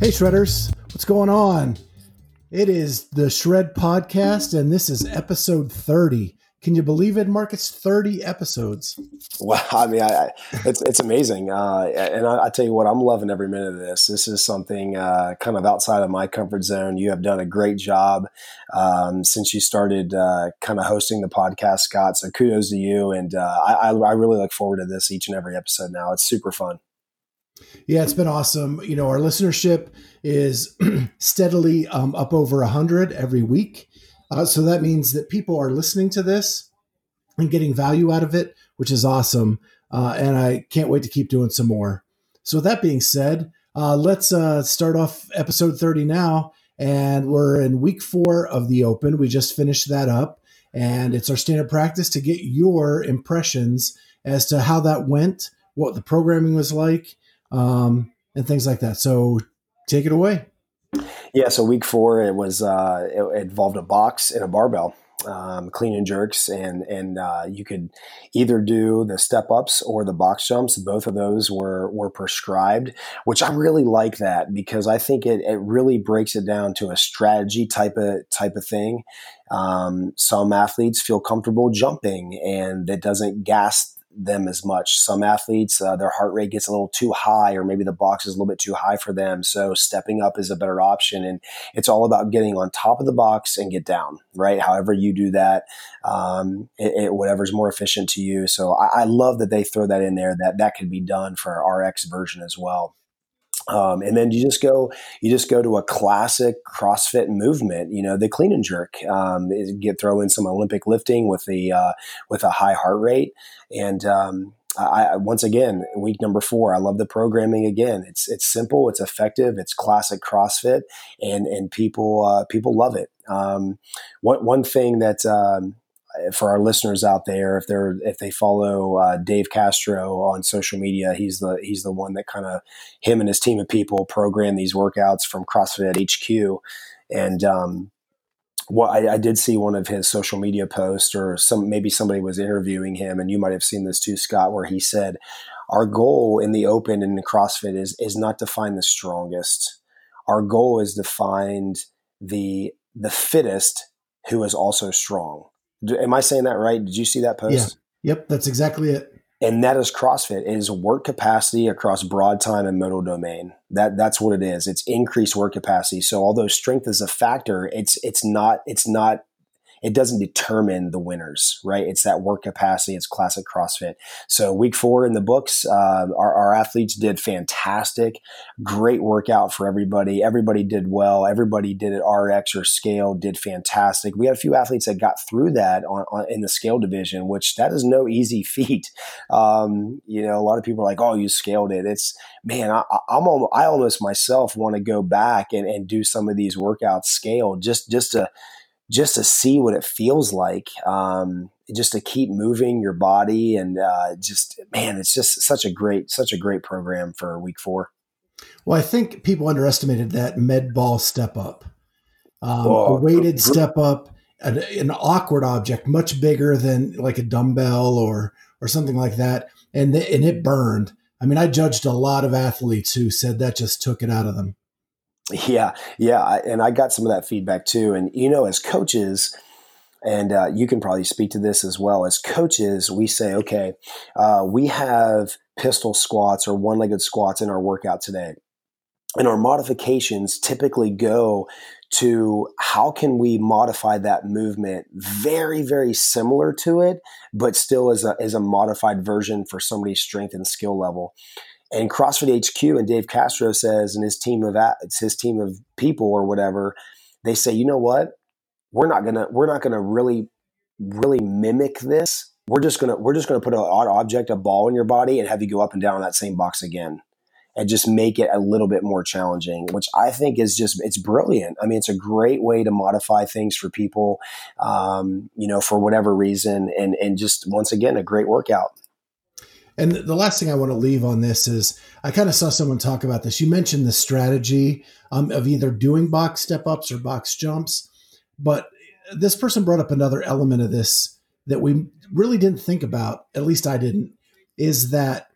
Hey, Shredders, what's going on? It is the Shred Podcast, and this is episode 30. Can you believe it, Mark? It's 30 episodes. Well, I mean, I, I, it's it's amazing, uh, and I, I, tell you what, I'm loving every minute of this. This is something uh, kind of outside of my comfort zone. You have done a great job um, since you started uh, kind of hosting the podcast, Scott. So kudos to you, and uh, I, I really look forward to this each and every episode. Now it's super fun. Yeah, it's been awesome. You know, our listenership is steadily um, up over 100 every week. Uh, so that means that people are listening to this and getting value out of it, which is awesome. Uh, and I can't wait to keep doing some more. So, with that being said, uh, let's uh, start off episode 30 now. And we're in week four of the Open. We just finished that up. And it's our standard practice to get your impressions as to how that went, what the programming was like, um, and things like that. So take it away. Yeah, so week four it was uh, it, involved a box and a barbell, um, clean and jerks, and and uh, you could either do the step ups or the box jumps. Both of those were were prescribed, which I really like that because I think it, it really breaks it down to a strategy type of type of thing. Um, some athletes feel comfortable jumping, and it doesn't gas them as much. Some athletes, uh, their heart rate gets a little too high, or maybe the box is a little bit too high for them. So stepping up is a better option. And it's all about getting on top of the box and get down, right? However you do that, um, it, it, whatever's more efficient to you. So I, I love that they throw that in there, that that could be done for our RX version as well. Um, and then you just go, you just go to a classic CrossFit movement. You know, the clean and jerk. Um, get throw in some Olympic lifting with the uh, with a high heart rate, and um, I, once again, week number four, I love the programming again. It's it's simple, it's effective, it's classic CrossFit, and and people uh, people love it. Um, one one thing that um, for our listeners out there, if they're if they follow uh, Dave Castro on social media, he's the he's the one that kind of him and his team of people program these workouts from CrossFit HQ, and um, what I, I, did see one of his social media posts, or some maybe somebody was interviewing him, and you might have seen this too, Scott, where he said, "Our goal in the Open and the CrossFit is is not to find the strongest. Our goal is to find the the fittest who is also strong." Am I saying that right? Did you see that post? Yeah. Yep, that's exactly it. And that is CrossFit. It is work capacity across broad time and modal domain. That that's what it is. It's increased work capacity. So although strength is a factor, it's it's not it's not it doesn't determine the winners, right? It's that work capacity. It's classic CrossFit. So week four in the books, uh, our, our, athletes did fantastic. Great workout for everybody. Everybody did well. Everybody did it RX or scale did fantastic. We had a few athletes that got through that on, on in the scale division, which that is no easy feat. Um, you know, a lot of people are like, "Oh, you scaled it." It's man, I, I'm I almost myself want to go back and, and do some of these workouts scale just just to just to see what it feels like, um, just to keep moving your body, and uh, just man, it's just such a great, such a great program for week four. Well, I think people underestimated that med ball step up, um, a weighted step up, an, an, awkward object, much bigger than like a dumbbell or or something like that, and th- and it burned. I mean, I judged a lot of athletes who said that just took it out of them. Yeah, yeah, and I got some of that feedback too. And you know, as coaches, and uh, you can probably speak to this as well. As coaches, we say, okay, uh, we have pistol squats or one-legged squats in our workout today, and our modifications typically go to how can we modify that movement very very similar to it but still as a, as a modified version for somebody's strength and skill level and CrossFit HQ and Dave Castro says, and his team of it's his team of people or whatever, they say, you know what, we're not gonna we're not gonna really really mimic this. We're just gonna we're just gonna put an odd object, a ball in your body, and have you go up and down that same box again, and just make it a little bit more challenging. Which I think is just it's brilliant. I mean, it's a great way to modify things for people, um, you know, for whatever reason, and and just once again a great workout. And the last thing I want to leave on this is I kind of saw someone talk about this. You mentioned the strategy um, of either doing box step ups or box jumps, but this person brought up another element of this that we really didn't think about, at least I didn't, is that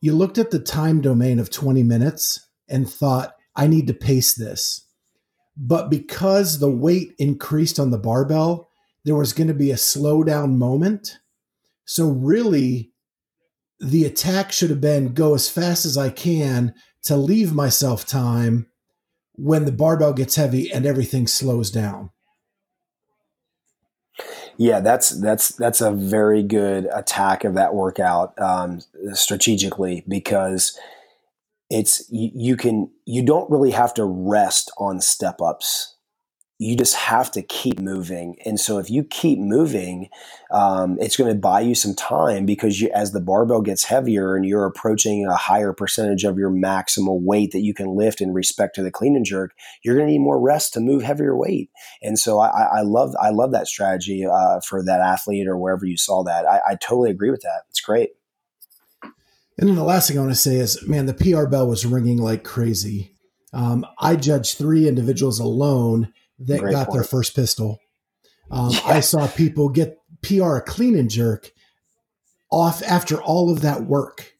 you looked at the time domain of 20 minutes and thought, I need to pace this. But because the weight increased on the barbell, there was going to be a slowdown moment. So, really, the attack should have been go as fast as I can to leave myself time when the barbell gets heavy and everything slows down. Yeah, that's that's that's a very good attack of that workout um, strategically because it's you, you can you don't really have to rest on step ups you just have to keep moving. And so if you keep moving, um, it's going to buy you some time because you, as the barbell gets heavier and you're approaching a higher percentage of your maximal weight that you can lift in respect to the clean and jerk, you're going to need more rest to move heavier weight. And so I, I love I love that strategy uh, for that athlete or wherever you saw that. I, I totally agree with that. It's great. And then the last thing I want to say is, man, the PR bell was ringing like crazy. Um, I judged three individuals alone that Great got point. their first pistol. Um, yeah. I saw people get PR a clean and jerk off after all of that work.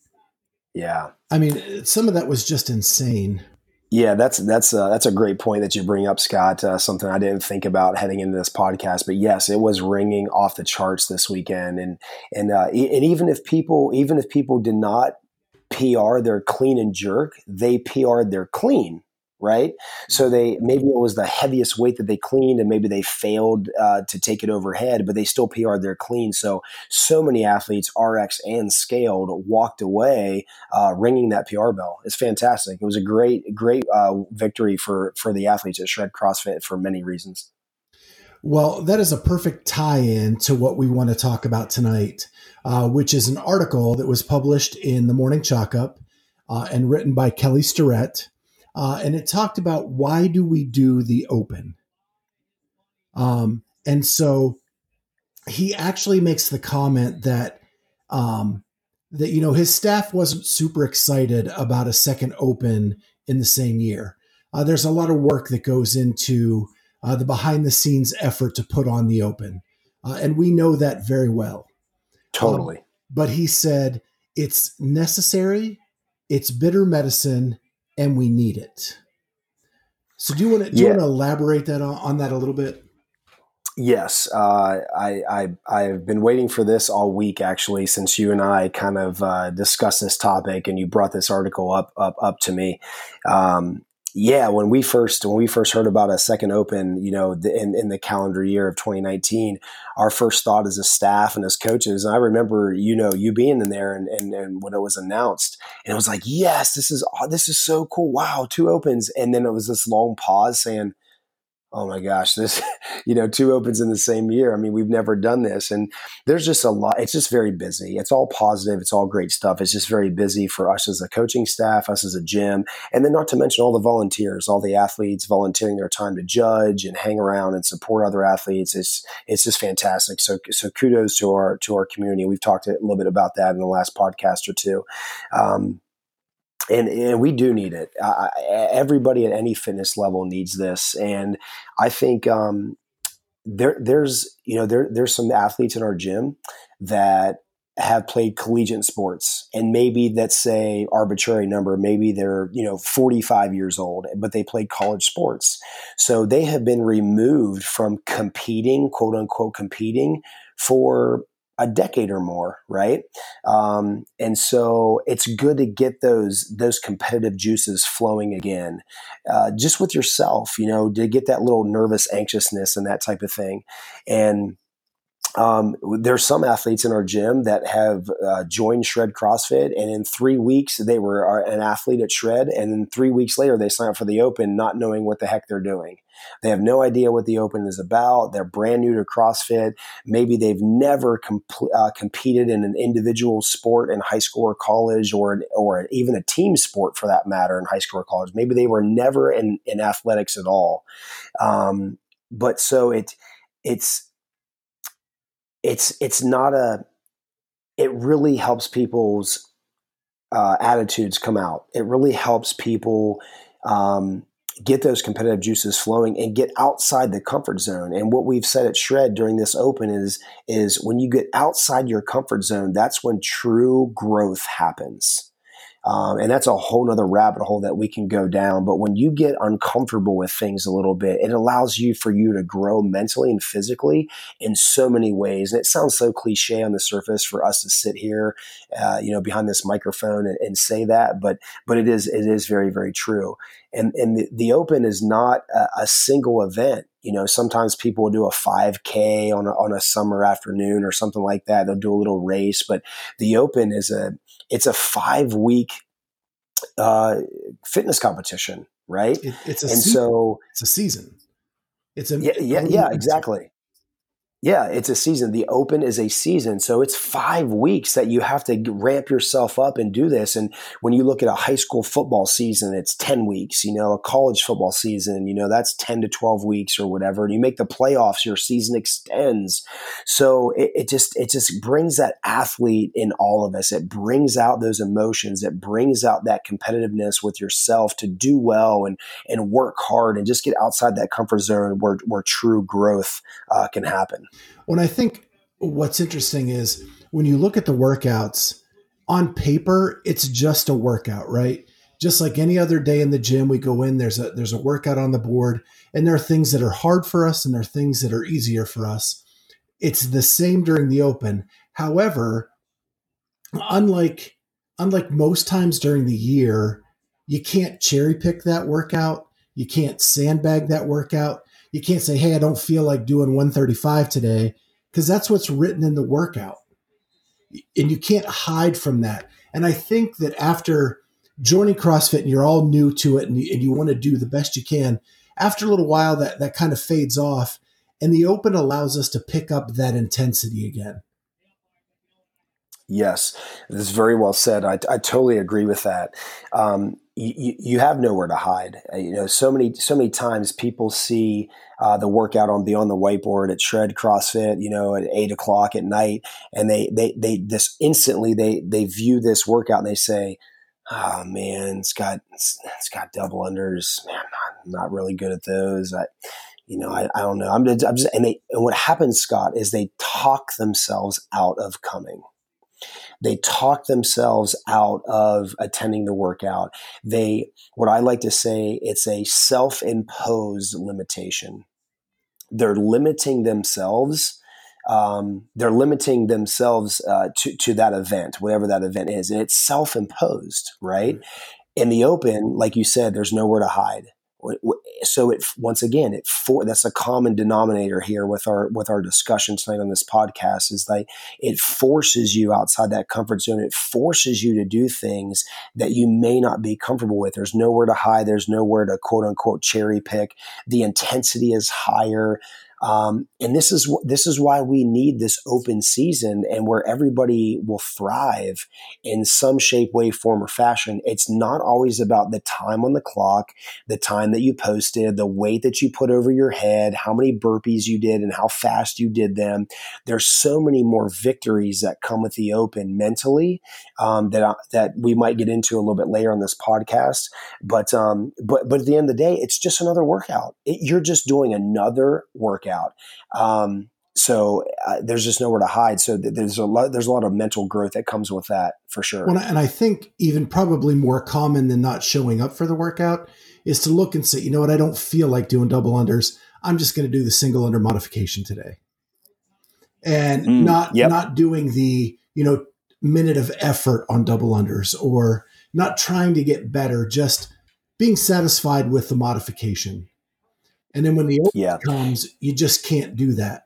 Yeah. I mean, some of that was just insane. Yeah, that's that's uh, that's a great point that you bring up, Scott. Uh, something I didn't think about heading into this podcast, but yes, it was ringing off the charts this weekend, and and uh, and even if people even if people did not PR their clean and jerk, they PR'd their clean right? So they maybe it was the heaviest weight that they cleaned, and maybe they failed uh, to take it overhead, but they still PR'd their clean. So so many athletes, RX and scaled, walked away uh, ringing that PR bell. It's fantastic. It was a great great uh, victory for for the athletes at Shred CrossFit for many reasons. Well, that is a perfect tie in to what we want to talk about tonight, uh, which is an article that was published in the Morning Chalk Up uh, and written by Kelly Starrett uh, and it talked about why do we do the open. Um, and so he actually makes the comment that um, that you know his staff wasn't super excited about a second open in the same year. Uh, there's a lot of work that goes into uh, the behind the scenes effort to put on the open, uh, and we know that very well. Totally. Um, but he said it's necessary, it's bitter medicine, and we need it. So do you want to do yeah. you want to elaborate that on, on, that a little bit? Yes, uh, I, I I've been waiting for this all week actually since you and I kind of uh, discussed this topic and you brought this article up up up to me. Um, yeah, when we first when we first heard about a second open, you know, in, in the calendar year of 2019, our first thought as a staff and as coaches, and I remember, you know, you being in there and, and, and when it was announced, and it was like, yes, this is this is so cool. Wow, two opens, and then it was this long pause saying, oh my gosh, this, you know, two opens in the same year. I mean, we've never done this. And there's just a lot, it's just very busy. It's all positive. It's all great stuff. It's just very busy for us as a coaching staff, us as a gym. And then not to mention all the volunteers, all the athletes volunteering their time to judge and hang around and support other athletes. It's, it's just fantastic. So, so kudos to our, to our community. We've talked a little bit about that in the last podcast or two. Um, and, and we do need it. Uh, everybody at any fitness level needs this, and I think um, there there's you know there there's some athletes in our gym that have played collegiate sports and maybe that's say arbitrary number maybe they're you know 45 years old but they played college sports so they have been removed from competing quote unquote competing for a decade or more, right? Um, and so it's good to get those those competitive juices flowing again, uh, just with yourself, you know, to get that little nervous anxiousness and that type of thing, and um, there's some athletes in our gym that have uh, joined Shred CrossFit, and in three weeks they were uh, an athlete at Shred, and then three weeks later they sign up for the Open, not knowing what the heck they're doing. They have no idea what the Open is about. They're brand new to CrossFit. Maybe they've never comp- uh, competed in an individual sport in high school or college, or or even a team sport for that matter in high school or college. Maybe they were never in in athletics at all. Um, but so it it's it's it's not a it really helps people's uh, attitudes come out. It really helps people um, get those competitive juices flowing and get outside the comfort zone. And what we've said at Shred during this open is is when you get outside your comfort zone, that's when true growth happens. Um, and that's a whole nother rabbit hole that we can go down. But when you get uncomfortable with things a little bit, it allows you for you to grow mentally and physically in so many ways. And it sounds so cliche on the surface for us to sit here, uh, you know, behind this microphone and, and, say that, but but it is it is very very true. And and the, the Open is not a, a single event. You know, sometimes people will do a 5K on a, on a summer afternoon or something like that. They'll do a little race, but the Open is a it's a five week uh, fitness competition, right? It, it's a and season. so it's a season. It's a yeah, yeah, yeah exactly. Yeah, it's a season. The Open is a season. So it's five weeks that you have to ramp yourself up and do this. And when you look at a high school football season, it's 10 weeks. You know, a college football season, you know, that's 10 to 12 weeks or whatever. And you make the playoffs, your season extends. So it, it just, it just brings that athlete in all of us. It brings out those emotions. It brings out that competitiveness with yourself to do well and, and work hard and just get outside that comfort zone where, where true growth uh, can happen. When I think what's interesting is when you look at the workouts on paper, it's just a workout, right? Just like any other day in the gym, we go in, there's a there's a workout on the board, and there are things that are hard for us and there are things that are easier for us. It's the same during the open. However, unlike unlike most times during the year, you can't cherry pick that workout. You can't sandbag that workout you can't say, hey, I don't feel like doing 135 today, because that's what's written in the workout. And you can't hide from that. And I think that after joining CrossFit and you're all new to it and you, you want to do the best you can, after a little while, that, that kind of fades off. And the open allows us to pick up that intensity again. Yes, this is very well said. I, I totally agree with that. Um, you, you have nowhere to hide. Uh, you know, so many so many times people see uh, the workout on beyond the whiteboard at Shred CrossFit, you know, at eight o'clock at night, and they they they this instantly they they view this workout and they say, "Oh man, it's got it's, it's got double unders. Man, I'm not, not really good at those." I, you know, I, I don't know. I'm I'm just and they and what happens, Scott, is they talk themselves out of coming they talk themselves out of attending the workout. They, what I like to say, it's a self imposed limitation. They're limiting themselves. Um, they're limiting themselves uh, to, to that event, whatever that event is. And it's self imposed, right? Mm-hmm. In the open, like you said, there's nowhere to hide so it once again it for that's a common denominator here with our with our discussion tonight on this podcast is that it forces you outside that comfort zone. It forces you to do things that you may not be comfortable with. There's nowhere to hide. There's nowhere to quote unquote cherry pick. The intensity is higher um, and this is this is why we need this open season and where everybody will thrive in some shape, way, form, or fashion. It's not always about the time on the clock, the time that you posted, the weight that you put over your head, how many burpees you did, and how fast you did them. There's so many more victories that come with the open mentally um, that that we might get into a little bit later on this podcast. But um, but but at the end of the day, it's just another workout. It, you're just doing another workout out. Um, so uh, there's just nowhere to hide. So th- there's a lot, there's a lot of mental growth that comes with that for sure. Well, and I think even probably more common than not showing up for the workout is to look and say, you know what, I don't feel like doing double unders. I'm just going to do the single under modification today, and mm, not yep. not doing the you know minute of effort on double unders or not trying to get better, just being satisfied with the modification. And then when the open yeah. comes, you just can't do that.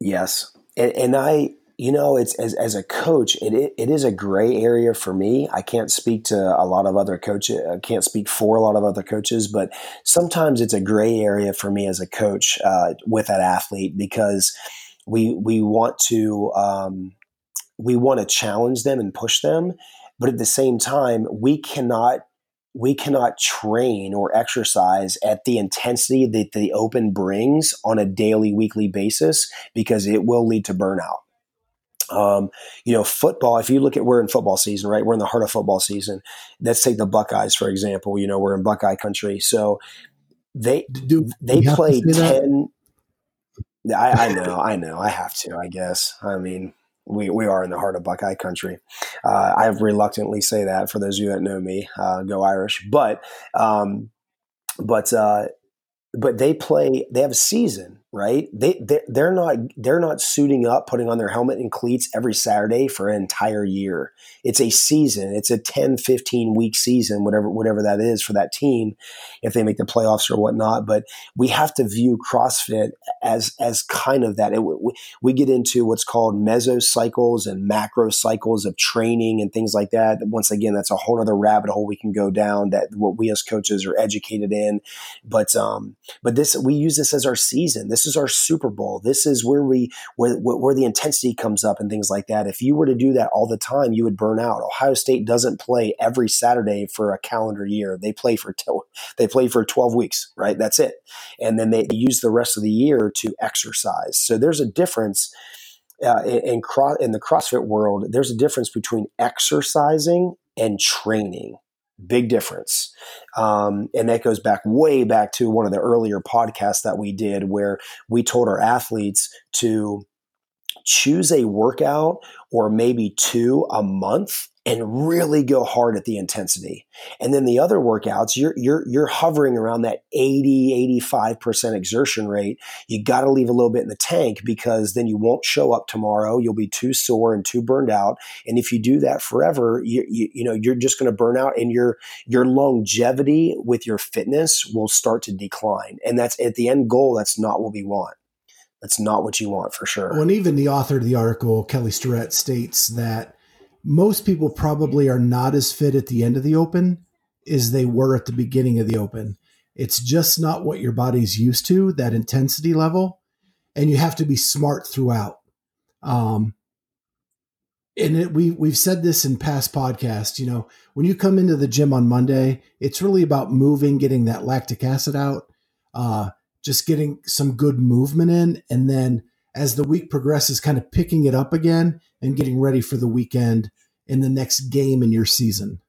Yes. And, and I, you know, it's as, as a coach, it, it, it is a gray area for me. I can't speak to a lot of other coaches. I can't speak for a lot of other coaches, but sometimes it's a gray area for me as a coach uh, with that athlete because we we want to um, we want to challenge them and push them, but at the same time, we cannot we cannot train or exercise at the intensity that the open brings on a daily, weekly basis because it will lead to burnout. Um, you know, football, if you look at we're in football season, right? We're in the heart of football season. Let's take the Buckeyes, for example. You know, we're in Buckeye country. So they do they play 10. I, I know, I know. I have to, I guess. I mean, we, we are in the heart of Buckeye country. Uh, I reluctantly say that for those of you that know me, uh, go Irish. But um, but uh, but they play. They have a season right? They, they they're not they're not suiting up, putting on their helmet and cleats every Saturday for an entire year. It's a season. It's a 10, 15 week season, whatever whatever that is for that team, if they make the playoffs or whatnot. But we have to view CrossFit as as kind of that. It, we, we get into what's called mesocycles and macro cycles of training and things like that. Once again, that's a whole other rabbit hole we can go down. That what we as coaches are educated in, but um, but this we use this as our season. This this is our Super Bowl. This is where we where, where the intensity comes up and things like that. If you were to do that all the time, you would burn out. Ohio State doesn't play every Saturday for a calendar year. They play for they play for 12 weeks, right? That's it. And then they use the rest of the year to exercise. So there's a difference uh, in, in, in the CrossFit world. There's a difference between exercising and training. Big difference. Um, and that goes back way back to one of the earlier podcasts that we did where we told our athletes to choose a workout or maybe two a month and really go hard at the intensity. And then the other workouts, you're you're you're hovering around that 80, 85% exertion rate. You got to leave a little bit in the tank because then you won't show up tomorrow. You'll be too sore and too burned out. And if you do that forever, you you, you know, you're just going to burn out and your your longevity with your fitness will start to decline. And that's at the end goal, that's not what we want. That's not what you want for sure. And even the author of the article, Kelly Starrett, states that most people probably are not as fit at the end of the open as they were at the beginning of the open. It's just not what your body's used to, that intensity level. And you have to be smart throughout. Um, and it, we we've said this in past podcasts. You know, when you come into the gym on Monday, it's really about moving, getting that lactic acid out, uh, just getting some good movement in, and then as the week progresses, kind of picking it up again and getting ready for the weekend in the next game in your season.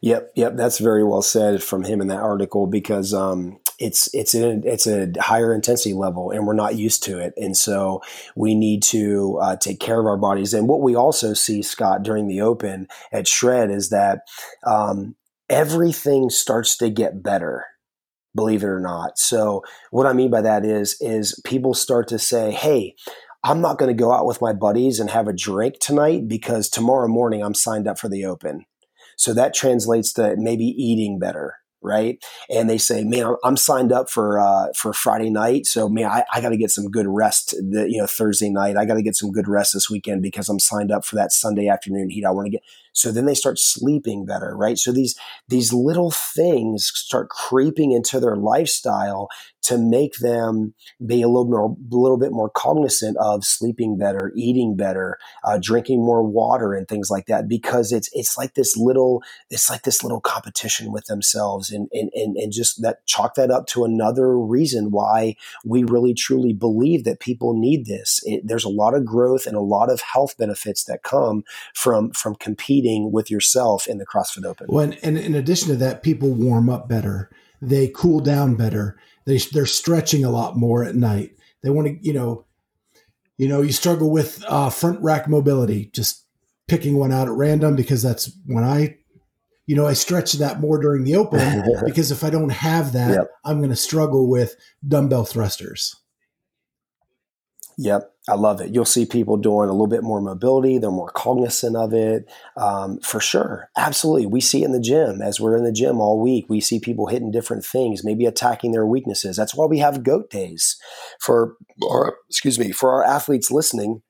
Yep, yep, that's very well said from him in that article because um, it's it's a, it's a higher intensity level and we're not used to it, and so we need to uh, take care of our bodies. And what we also see, Scott, during the Open at Shred is that um, everything starts to get better believe it or not. So what I mean by that is is people start to say, "Hey, I'm not going to go out with my buddies and have a drink tonight because tomorrow morning I'm signed up for the open." So that translates to maybe eating better, right? And they say, "Man, I'm signed up for uh, for Friday night, so man, I, I got to get some good rest. The, you know, Thursday night, I got to get some good rest this weekend because I'm signed up for that Sunday afternoon heat. I want to get so then they start sleeping better, right? So these these little things start creeping into their lifestyle to make them be a little more, a little bit more cognizant of sleeping better, eating better, uh, drinking more water, and things like that. Because it's it's like this little it's like this little competition with themselves, and and and, and just that chalk that up to another reason why we really truly believe that people need this. It, there's a lot of growth and a lot of health benefits that come from from competing competing with yourself in the CrossFit Open. Well, and in addition to that, people warm up better. They cool down better. They they're stretching a lot more at night. They want to, you know, you know, you struggle with uh, front rack mobility. Just picking one out at random because that's when I, you know, I stretch that more during the open because if I don't have that, yep. I'm going to struggle with dumbbell thrusters. Yep, I love it. You'll see people doing a little bit more mobility. They're more cognizant of it, um, for sure. Absolutely, we see it in the gym as we're in the gym all week. We see people hitting different things, maybe attacking their weaknesses. That's why we have goat days for, or excuse me, for our athletes listening.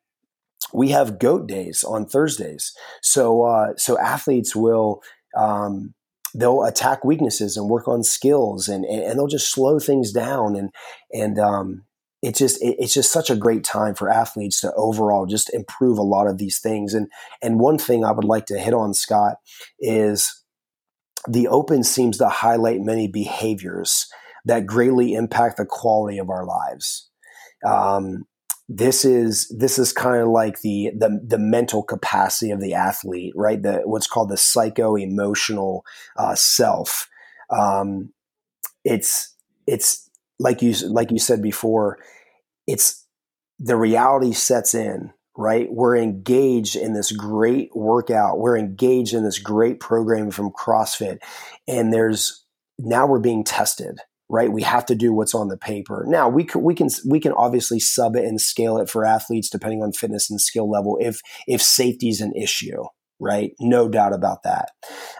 We have goat days on Thursdays, so uh, so athletes will. Um, they'll attack weaknesses and work on skills and, and, they'll just slow things down and and um, it's just it's just such a great time for athletes to overall just improve a lot of these things. And and one thing I would like to hit on Scott is the open seems to highlight many behaviors that greatly impact the quality of our lives. Um, this is this is kind of like the, the the mental capacity of the athlete right? The what's called the psycho emotional uh, self. Um, it's it's like you like you said before, it's the reality sets in right? We're engaged in this great workout. We're engaged in this great program from CrossFit. And there's now we're being tested, right? We have to do what's on the paper. Now we can, we can, we can obviously sub it and scale it for athletes depending on fitness and skill level if, if safety is an issue. Right, no doubt about that,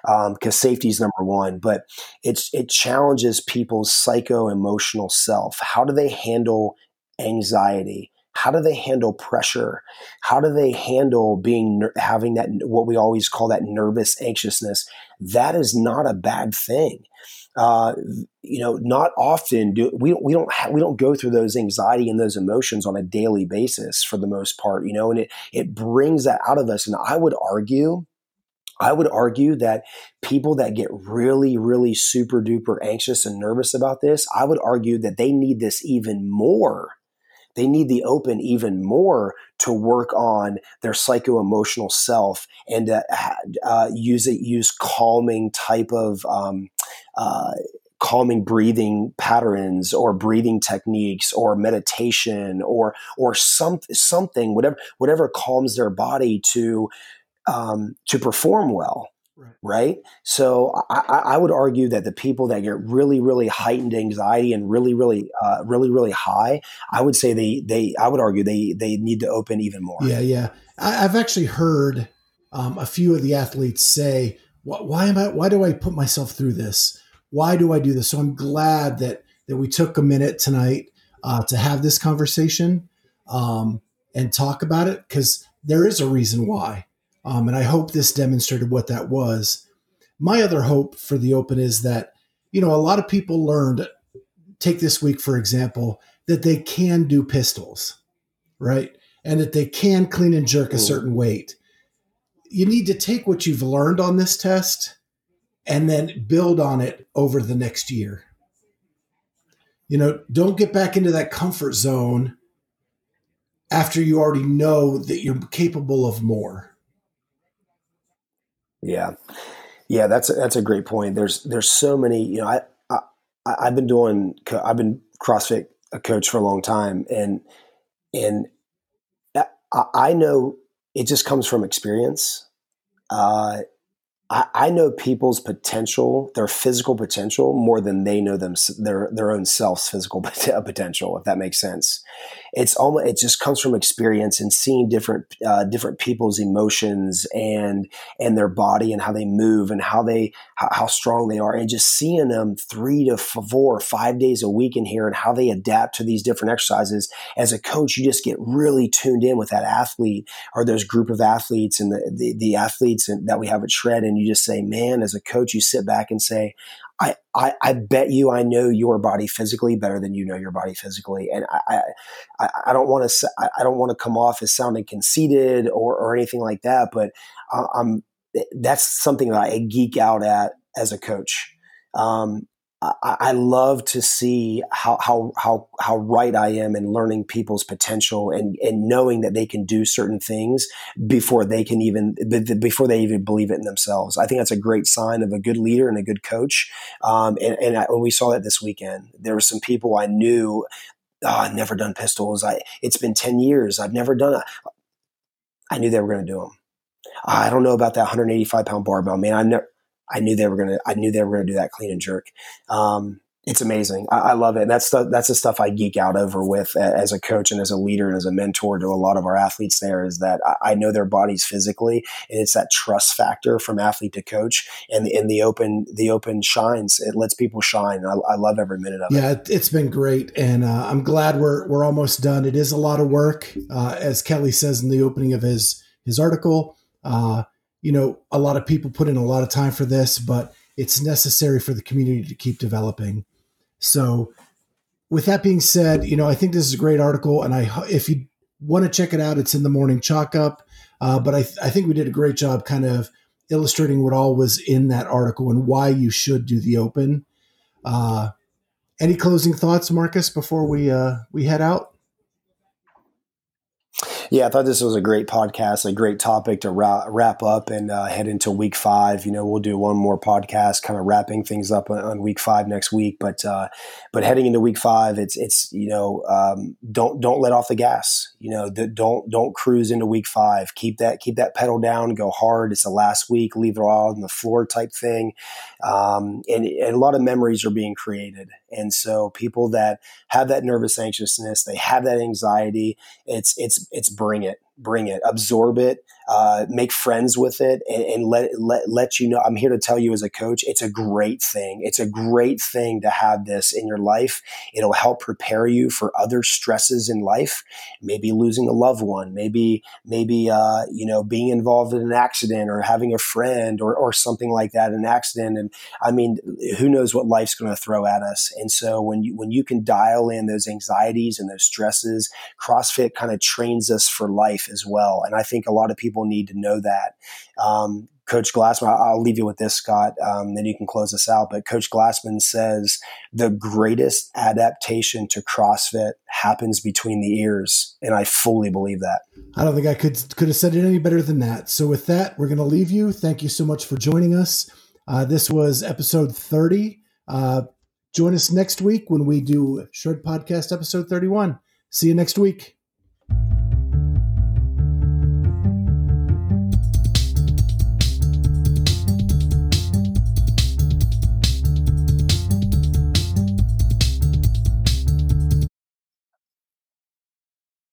because um, safety is number one. But it's it challenges people's psycho emotional self. How do they handle anxiety? how do they handle pressure how do they handle being having that what we always call that nervous anxiousness that is not a bad thing uh, you know not often do we, we don't ha- we don't go through those anxiety and those emotions on a daily basis for the most part you know and it it brings that out of us. And i would argue I would argue that people that get really, really super duper anxious and nervous about this, I would argue that they need this even more. They need the open even more to work on their psycho emotional self and to uh, use it, use calming type of, um, uh, calming breathing patterns or breathing techniques or meditation or or some something whatever whatever calms their body to um, to perform well Right. right? So I, I, would argue that the people that get really, really heightened anxiety and really, really, uh, really, really high, I would say they, they, I would argue they, they need to open even more. Yeah, yeah. I, have actually heard um, a few of the athletes say, "Why am I? Why do I put myself through this? Why do I do this?" So I'm glad that that we took a minute tonight uh, to have this conversation um, and talk about it because there is a reason why. Um, and I hope this demonstrated what that was. My other hope for the Open is that, you know, a lot of people learned, take this week, for example, that they can do pistols, right? And that they can clean and jerk a certain weight. You need to take what you've learned on this test and then build on it over the next year. You know, don't get back into that comfort zone after you already know that you're capable of more. Yeah, yeah, that's a, that's a great point. There's there's so many. You know, I, I I've been doing I've been CrossFit a coach for a long time, and and I, I know it just comes from experience. Uh, I, know people's potential, their physical potential, more than they know them their their own self's physical potential. If that makes sense, it's almost it just comes from experience and seeing different uh, different people's emotions and and their body and how they move and how they how, strong they are and just seeing them three to four or five days a week in here and how they adapt to these different exercises. As a coach, you just get really tuned in with that athlete or those group of athletes and the the, the athletes that we have at Shred and you just say, man, as a coach, you sit back and say, I, I, I, bet you I know your body physically better than you know your body physically. And I, I, I don't want to, I don't want to come off as sounding conceited or, or anything like that, but I'm, that's something that I geek out at as a coach. Um, I, love to see how, how, how, how right I am in learning people's potential and, and knowing that they can do certain things before they can even, before they even believe it in themselves. I think that's a great sign of a good leader and a good coach. Um, and, and I, we saw that this weekend. There were some people I knew, oh, I've never done pistols. I, it's been 10 years. I've never done it. I knew they were going to do them. I don't know about that 185 pound barbell, man. I never, I knew they were gonna I knew they were gonna do that clean and jerk. Um, it's amazing. I, I, love it. And that's the, that's the stuff I geek out over with as a coach and as a leader and as a mentor to a lot of our athletes. There is that I, I know their bodies physically, and it's that trust factor from athlete to coach. And in the open, the open shines. It lets people shine. I, I love every minute of it. Yeah, it's been great, and uh, I'm glad we're we're almost done. It is a lot of work, uh, as Kelly says in the opening of his his article. Uh, you know, a lot of people put in a lot of time for this, but it's necessary for the community to keep developing. So, with that being said, you know, I think this is a great article, and I if you want to check it out, it's in the morning chalk up. Uh, but I, th- I think we did a great job, kind of illustrating what all was in that article and why you should do the open. Uh, any closing thoughts, Marcus, before we uh, we head out? Yeah, I thought this was a great podcast, a great topic to wrap, wrap up and uh, head into week five. You know, we'll do one more podcast, kind of wrapping things up on, on week five next week. But uh, but heading into week five, it's it's you know um, don't don't let off the gas. You know, the, don't don't cruise into week five. Keep that keep that pedal down. Go hard. It's the last week. Leave it all on the floor type thing. Um, and, and a lot of memories are being created. And so people that have that nervous anxiousness, they have that anxiety. It's it's it's bring it bring it, absorb it, uh, make friends with it, and, and, let, let let you know. I'm here to tell you as a coach, it's a great thing. It's a great thing to have this in your life. It'll help prepare you for other stresses in life, maybe losing a loved one, maybe maybe uh, you know being involved in an accident or having a friend or or something like that, an accident. And I mean, who knows what life's going to throw at us? And so when you when you can dial in those anxieties and those stresses, CrossFit kind of trains us for life as well. And I think a lot of people need to know that. Um, Coach Glassman, I'll leave you with this, Scott, um, then you can close this out. But Coach Glassman says the greatest adaptation to CrossFit happens between the ears. And I fully believe that. I don't think I could, could have said it any better than that. So, with that, we're going to leave you. Thank you so much for joining us. Uh, this was episode 30. Uh, join us next week when we do Shred Podcast episode 31. See you next week.